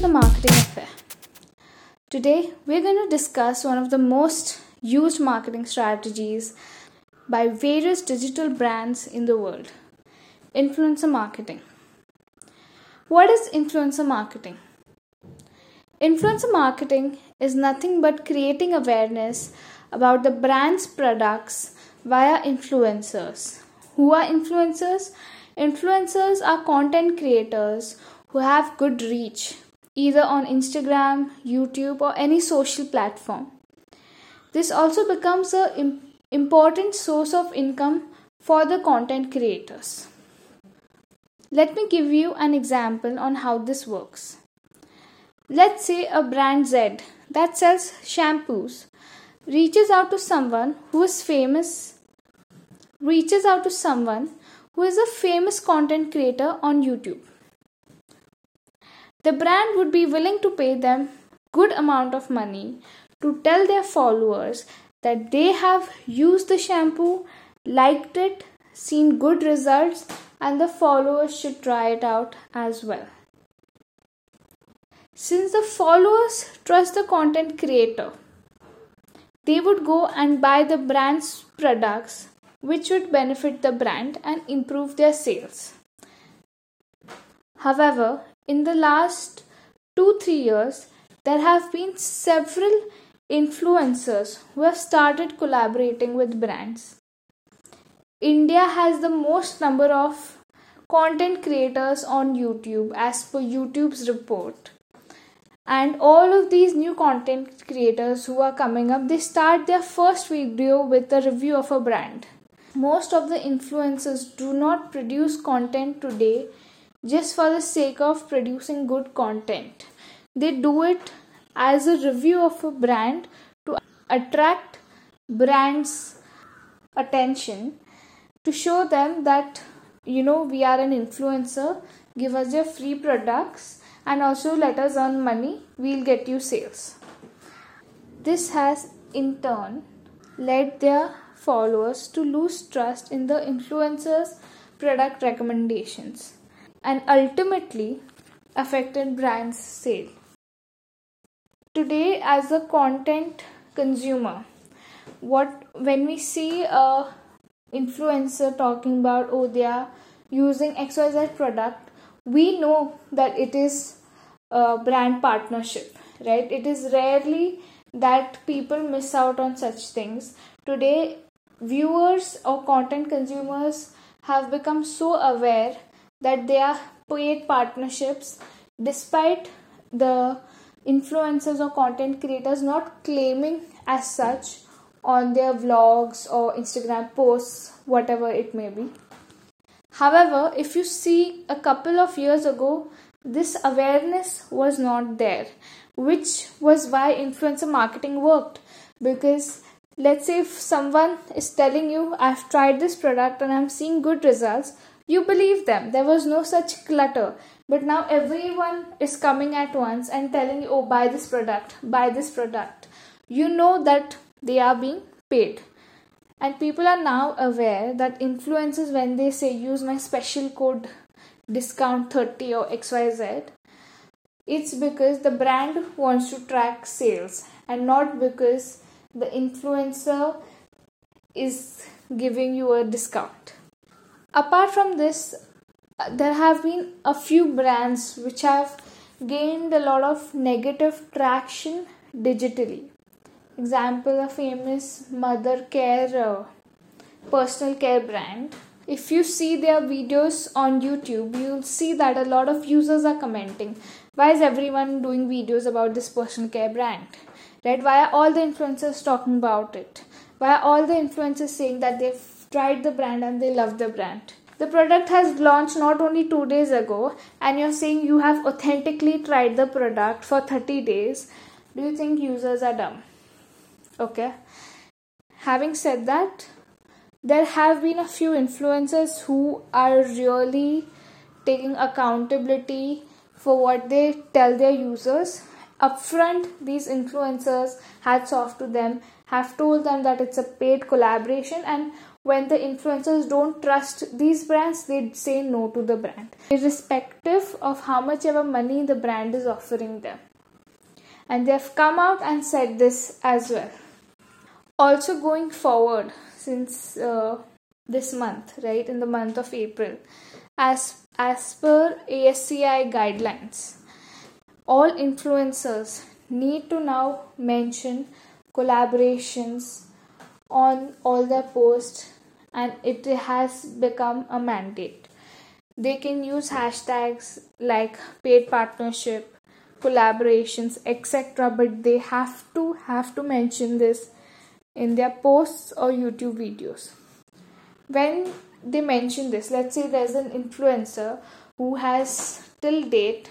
the Marketing Affair. Today, we're going to discuss one of the most used marketing strategies by various digital brands in the world influencer marketing. What is influencer marketing? Influencer marketing is nothing but creating awareness about the brand's products via influencers. Who are influencers? Influencers are content creators who have good reach either on Instagram, YouTube, or any social platform. This also becomes an important source of income for the content creators. Let me give you an example on how this works. Let's say a brand Z that sells shampoos reaches out to someone who is famous reaches out to someone who is a famous content creator on YouTube. The brand would be willing to pay them good amount of money to tell their followers that they have used the shampoo, liked it, seen good results and the followers should try it out as well. Since the followers trust the content creator, they would go and buy the brand's products which would benefit the brand and improve their sales. However, in the last 2 3 years, there have been several influencers who have started collaborating with brands. India has the most number of content creators on YouTube as per YouTube's report. And all of these new content creators who are coming up, they start their first video with a review of a brand most of the influencers do not produce content today just for the sake of producing good content. They do it as a review of a brand to attract brands' attention to show them that you know we are an influencer, give us your free products, and also let us earn money, we'll get you sales. This has in turn led their followers to lose trust in the influencer's product recommendations and ultimately affected brands' sale. Today, as a content consumer, what when we see a influencer talking about oh they are using XYZ product, we know that it is a brand partnership, right? It is rarely that people miss out on such things. Today, viewers or content consumers have become so aware that they are paid partnerships despite the influencers or content creators not claiming as such on their vlogs or Instagram posts, whatever it may be. However, if you see a couple of years ago, this awareness was not there, which was why influencer marketing worked because let's say if someone is telling you i've tried this product and i'm seeing good results you believe them. There was no such clutter. But now everyone is coming at once and telling you oh buy this product buy this product. You know that they are being paid. And people are now aware that influencers when they say use my special code discount 30 or xyz it's because the brand wants to track sales and not because the influencer is giving you a discount. Apart from this, there have been a few brands which have gained a lot of negative traction digitally. Example, a famous mother care uh, personal care brand. If you see their videos on YouTube, you'll see that a lot of users are commenting. Why is everyone doing videos about this personal care brand? right why are all the influencers talking about it why are all the influencers saying that they've tried the brand and they love the brand. The product has launched not only 2 days ago and you're saying you have authentically tried the product for 30 days. Do you think users are dumb? Okay. Having said that there have been a few influencers who are really taking accountability for what they tell their users. Upfront these influencers hats off to them have told them that it's a paid collaboration and when the influencers don't trust these brands, they say no to the brand, irrespective of how much ever money the brand is offering them. And they have come out and said this as well. Also, going forward, since uh, this month, right, in the month of April, as as per ASCI guidelines, all influencers need to now mention collaborations on all their posts and it has become a mandate. They can use hashtags like paid partnership, collaborations, etc. But they have to have to mention this in their posts or YouTube videos. When they mention this, let's say there's an influencer who has till date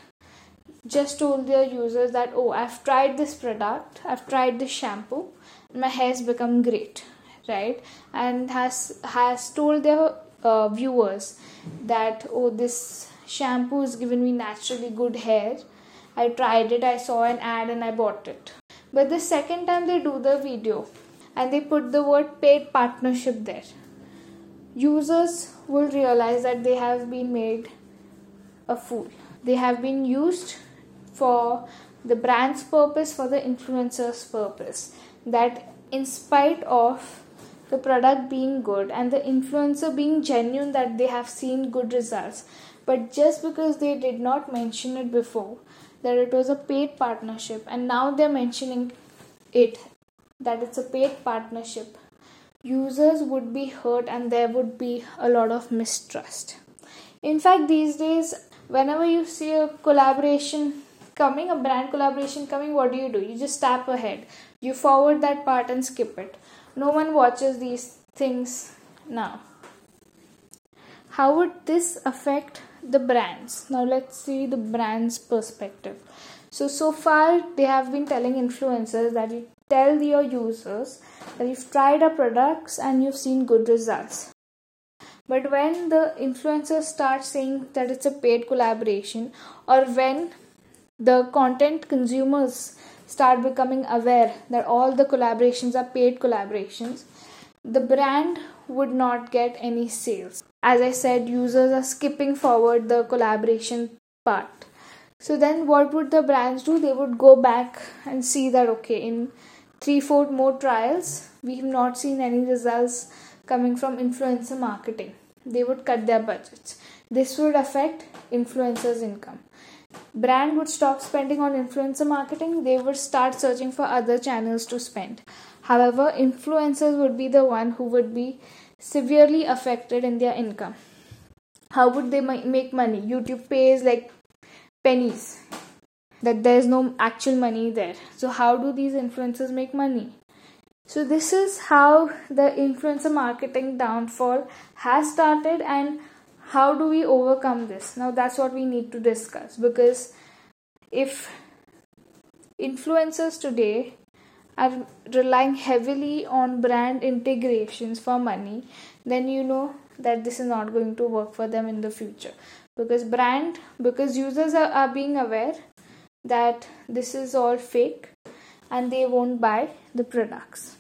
just told their users that oh I've tried this product, I've tried this shampoo, and my hair's become great, right? And has has told their uh, viewers that oh this shampoo has given me naturally good hair. I tried it, I saw an ad and I bought it. But the second time they do the video and they put the word paid partnership there, users will realize that they have been made a fool. They have been used for the brand's purpose, for the influencer's purpose. That in spite of the product being good and the influencer being genuine that they have seen good results, but just because they did not mention it before, that it was a paid partnership, and now they're mentioning it that it's a paid partnership, users would be hurt and there would be a lot of mistrust. In fact, these days, whenever you see a collaboration coming, a brand collaboration coming, what do you do? You just tap ahead. You forward that part and skip it. No one watches these things now. How would this affect the brands? Now let's see the brand's perspective. So so far they have been telling influencers that you tell your users that you've tried our products and you've seen good results. But when the influencers start saying that it's a paid collaboration or when the content consumers start becoming aware that all the collaborations are paid collaborations, the brand would not get any sales. As I said, users are skipping forward the collaboration part. So then what would the brands do? They would go back and see that okay, in three, four more trials, we have not seen any results coming from influencer marketing. They would cut their budgets. This would affect influencers' income brand would stop spending on influencer marketing. They would start searching for other channels to spend. However influencers would be the one who would be severely affected in their income. How would they make money? Youtube pays like pennies. That there's no actual money there. So how do these influencers make money? So this is how the influencer marketing downfall has started and how do we overcome this? Now that's what we need to discuss because if influencers today are relying heavily on brand integrations for money then you know that this is not going to work for them in the future. Because brand because users are, are being aware that this is all fake and they won't buy the products.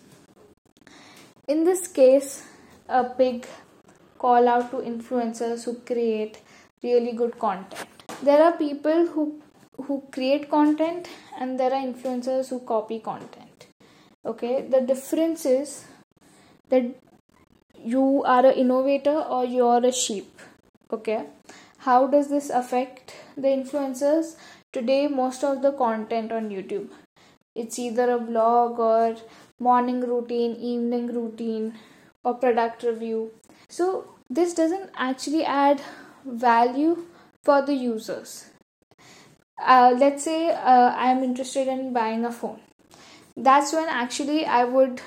In this case a big call out to influencers who create really good content. There are people who who create content and there are influencers who copy content. Okay, the difference is that you are an innovator or you're a sheep. Okay, how does this affect the influencers? Today, most of the content on YouTube it's either a vlog or morning routine, evening routine, or product review so this doesn't actually add value for the users. Uh, let's say uh, I am interested in buying a phone. That's when actually I would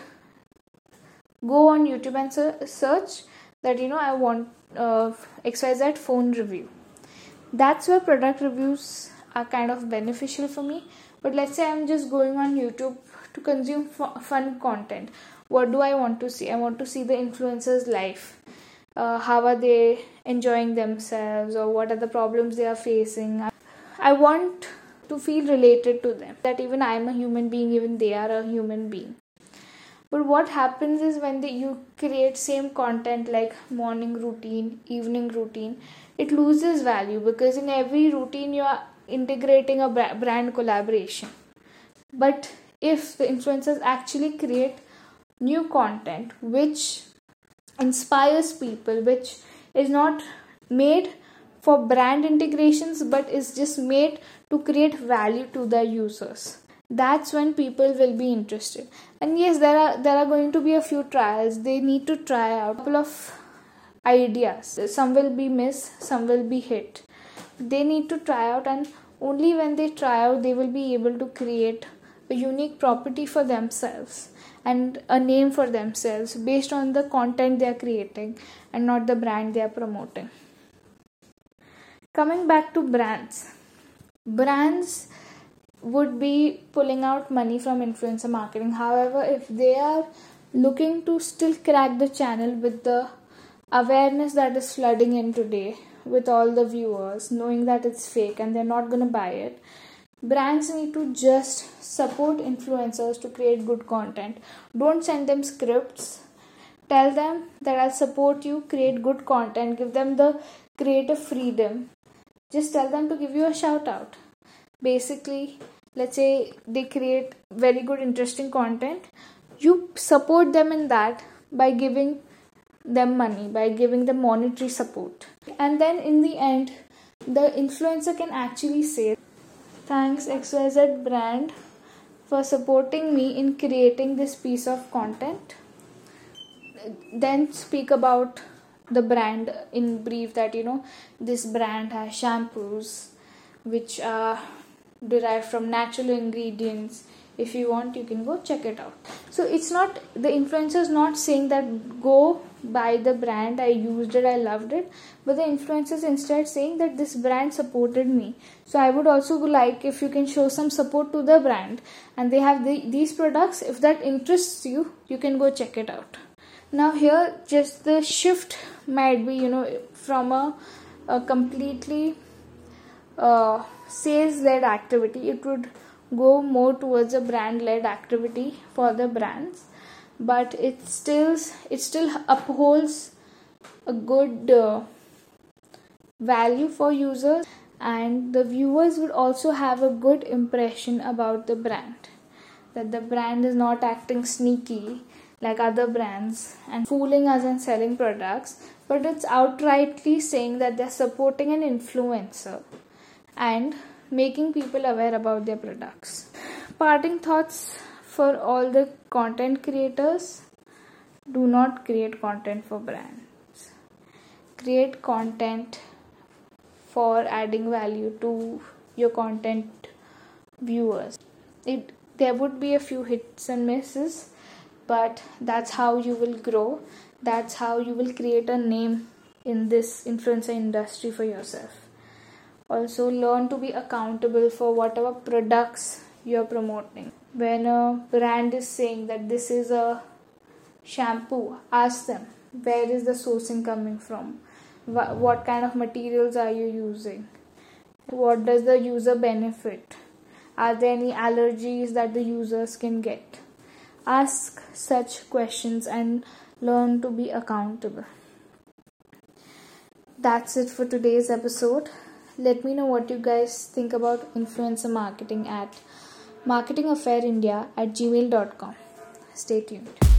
go on YouTube and search that you know I want uh, XYZ phone review. That's where product reviews are kind of beneficial for me. But let's say I'm just going on YouTube to consume fun content. What do I want to see? I want to see the influencer's life uh, how are they enjoying themselves or what are the problems they are facing. I want to feel related to them that even i am a human being even they are a human being. But what happens is when they, you create same content like morning routine evening routine it loses value because in every routine you are integrating a brand collaboration. But if the influencers actually create new content which inspires people which is not made for brand integrations but is just made to create value to the users. That's when people will be interested. And yes there are there are going to be a few trials. They need to try out a couple of ideas. Some will be miss some will be hit. They need to try out and only when they try out they will be able to create a unique property for themselves and a name for themselves based on the content they are creating and not the brand they are promoting coming back to brands brands would be pulling out money from influencer marketing. However, if they are looking to still crack the channel with the awareness that is flooding in today, with all the viewers knowing that it's fake and they're not going to buy it, brands need to just support influencers to create good content. Don't send them scripts. Tell them that I'll support you, create good content, give them the creative freedom. Just tell them to give you a shout out basically let's say they create very good interesting content you support them in that by giving them money by giving them monetary support and then in the end the influencer can actually say thanks xyz brand for supporting me in creating this piece of content. Then speak about the brand in brief that you know this brand has shampoos which are derived from natural ingredients if you want you can go check it out. So it's not the influencer is not saying that go buy the brand i used it i loved it but the influencers instead saying that this brand supported me. So i would also like if you can show some support to the brand and they have the, these products if that interests you you can go check it out. Now here just the shift might be you know from a, a completely uh, sales led activity it would go more towards a brand led activity for the brands but it still it still upholds a good uh, value for users and the viewers would also have a good impression about the brand that the brand is not acting sneaky like other brands and fooling us and selling products but it's outrightly saying that they're supporting an influencer. And making people aware about their products. Parting thoughts for all the content creators do not create content for brands, create content for adding value to your content viewers. It there would be a few hits and misses, but that's how you will grow. That's how you will create a name in this influencer industry for yourself also learn to be accountable for whatever products you're promoting. When a brand is saying that this is a shampoo ask them where is the sourcing coming from? What kind of materials are you using? What does the user benefit? Are there any allergies that the users can get? Ask such questions and learn to be accountable. That's it for today's episode let me know what you guys think about influencer marketing at marketingaffairindia at gmail.com. Stay tuned.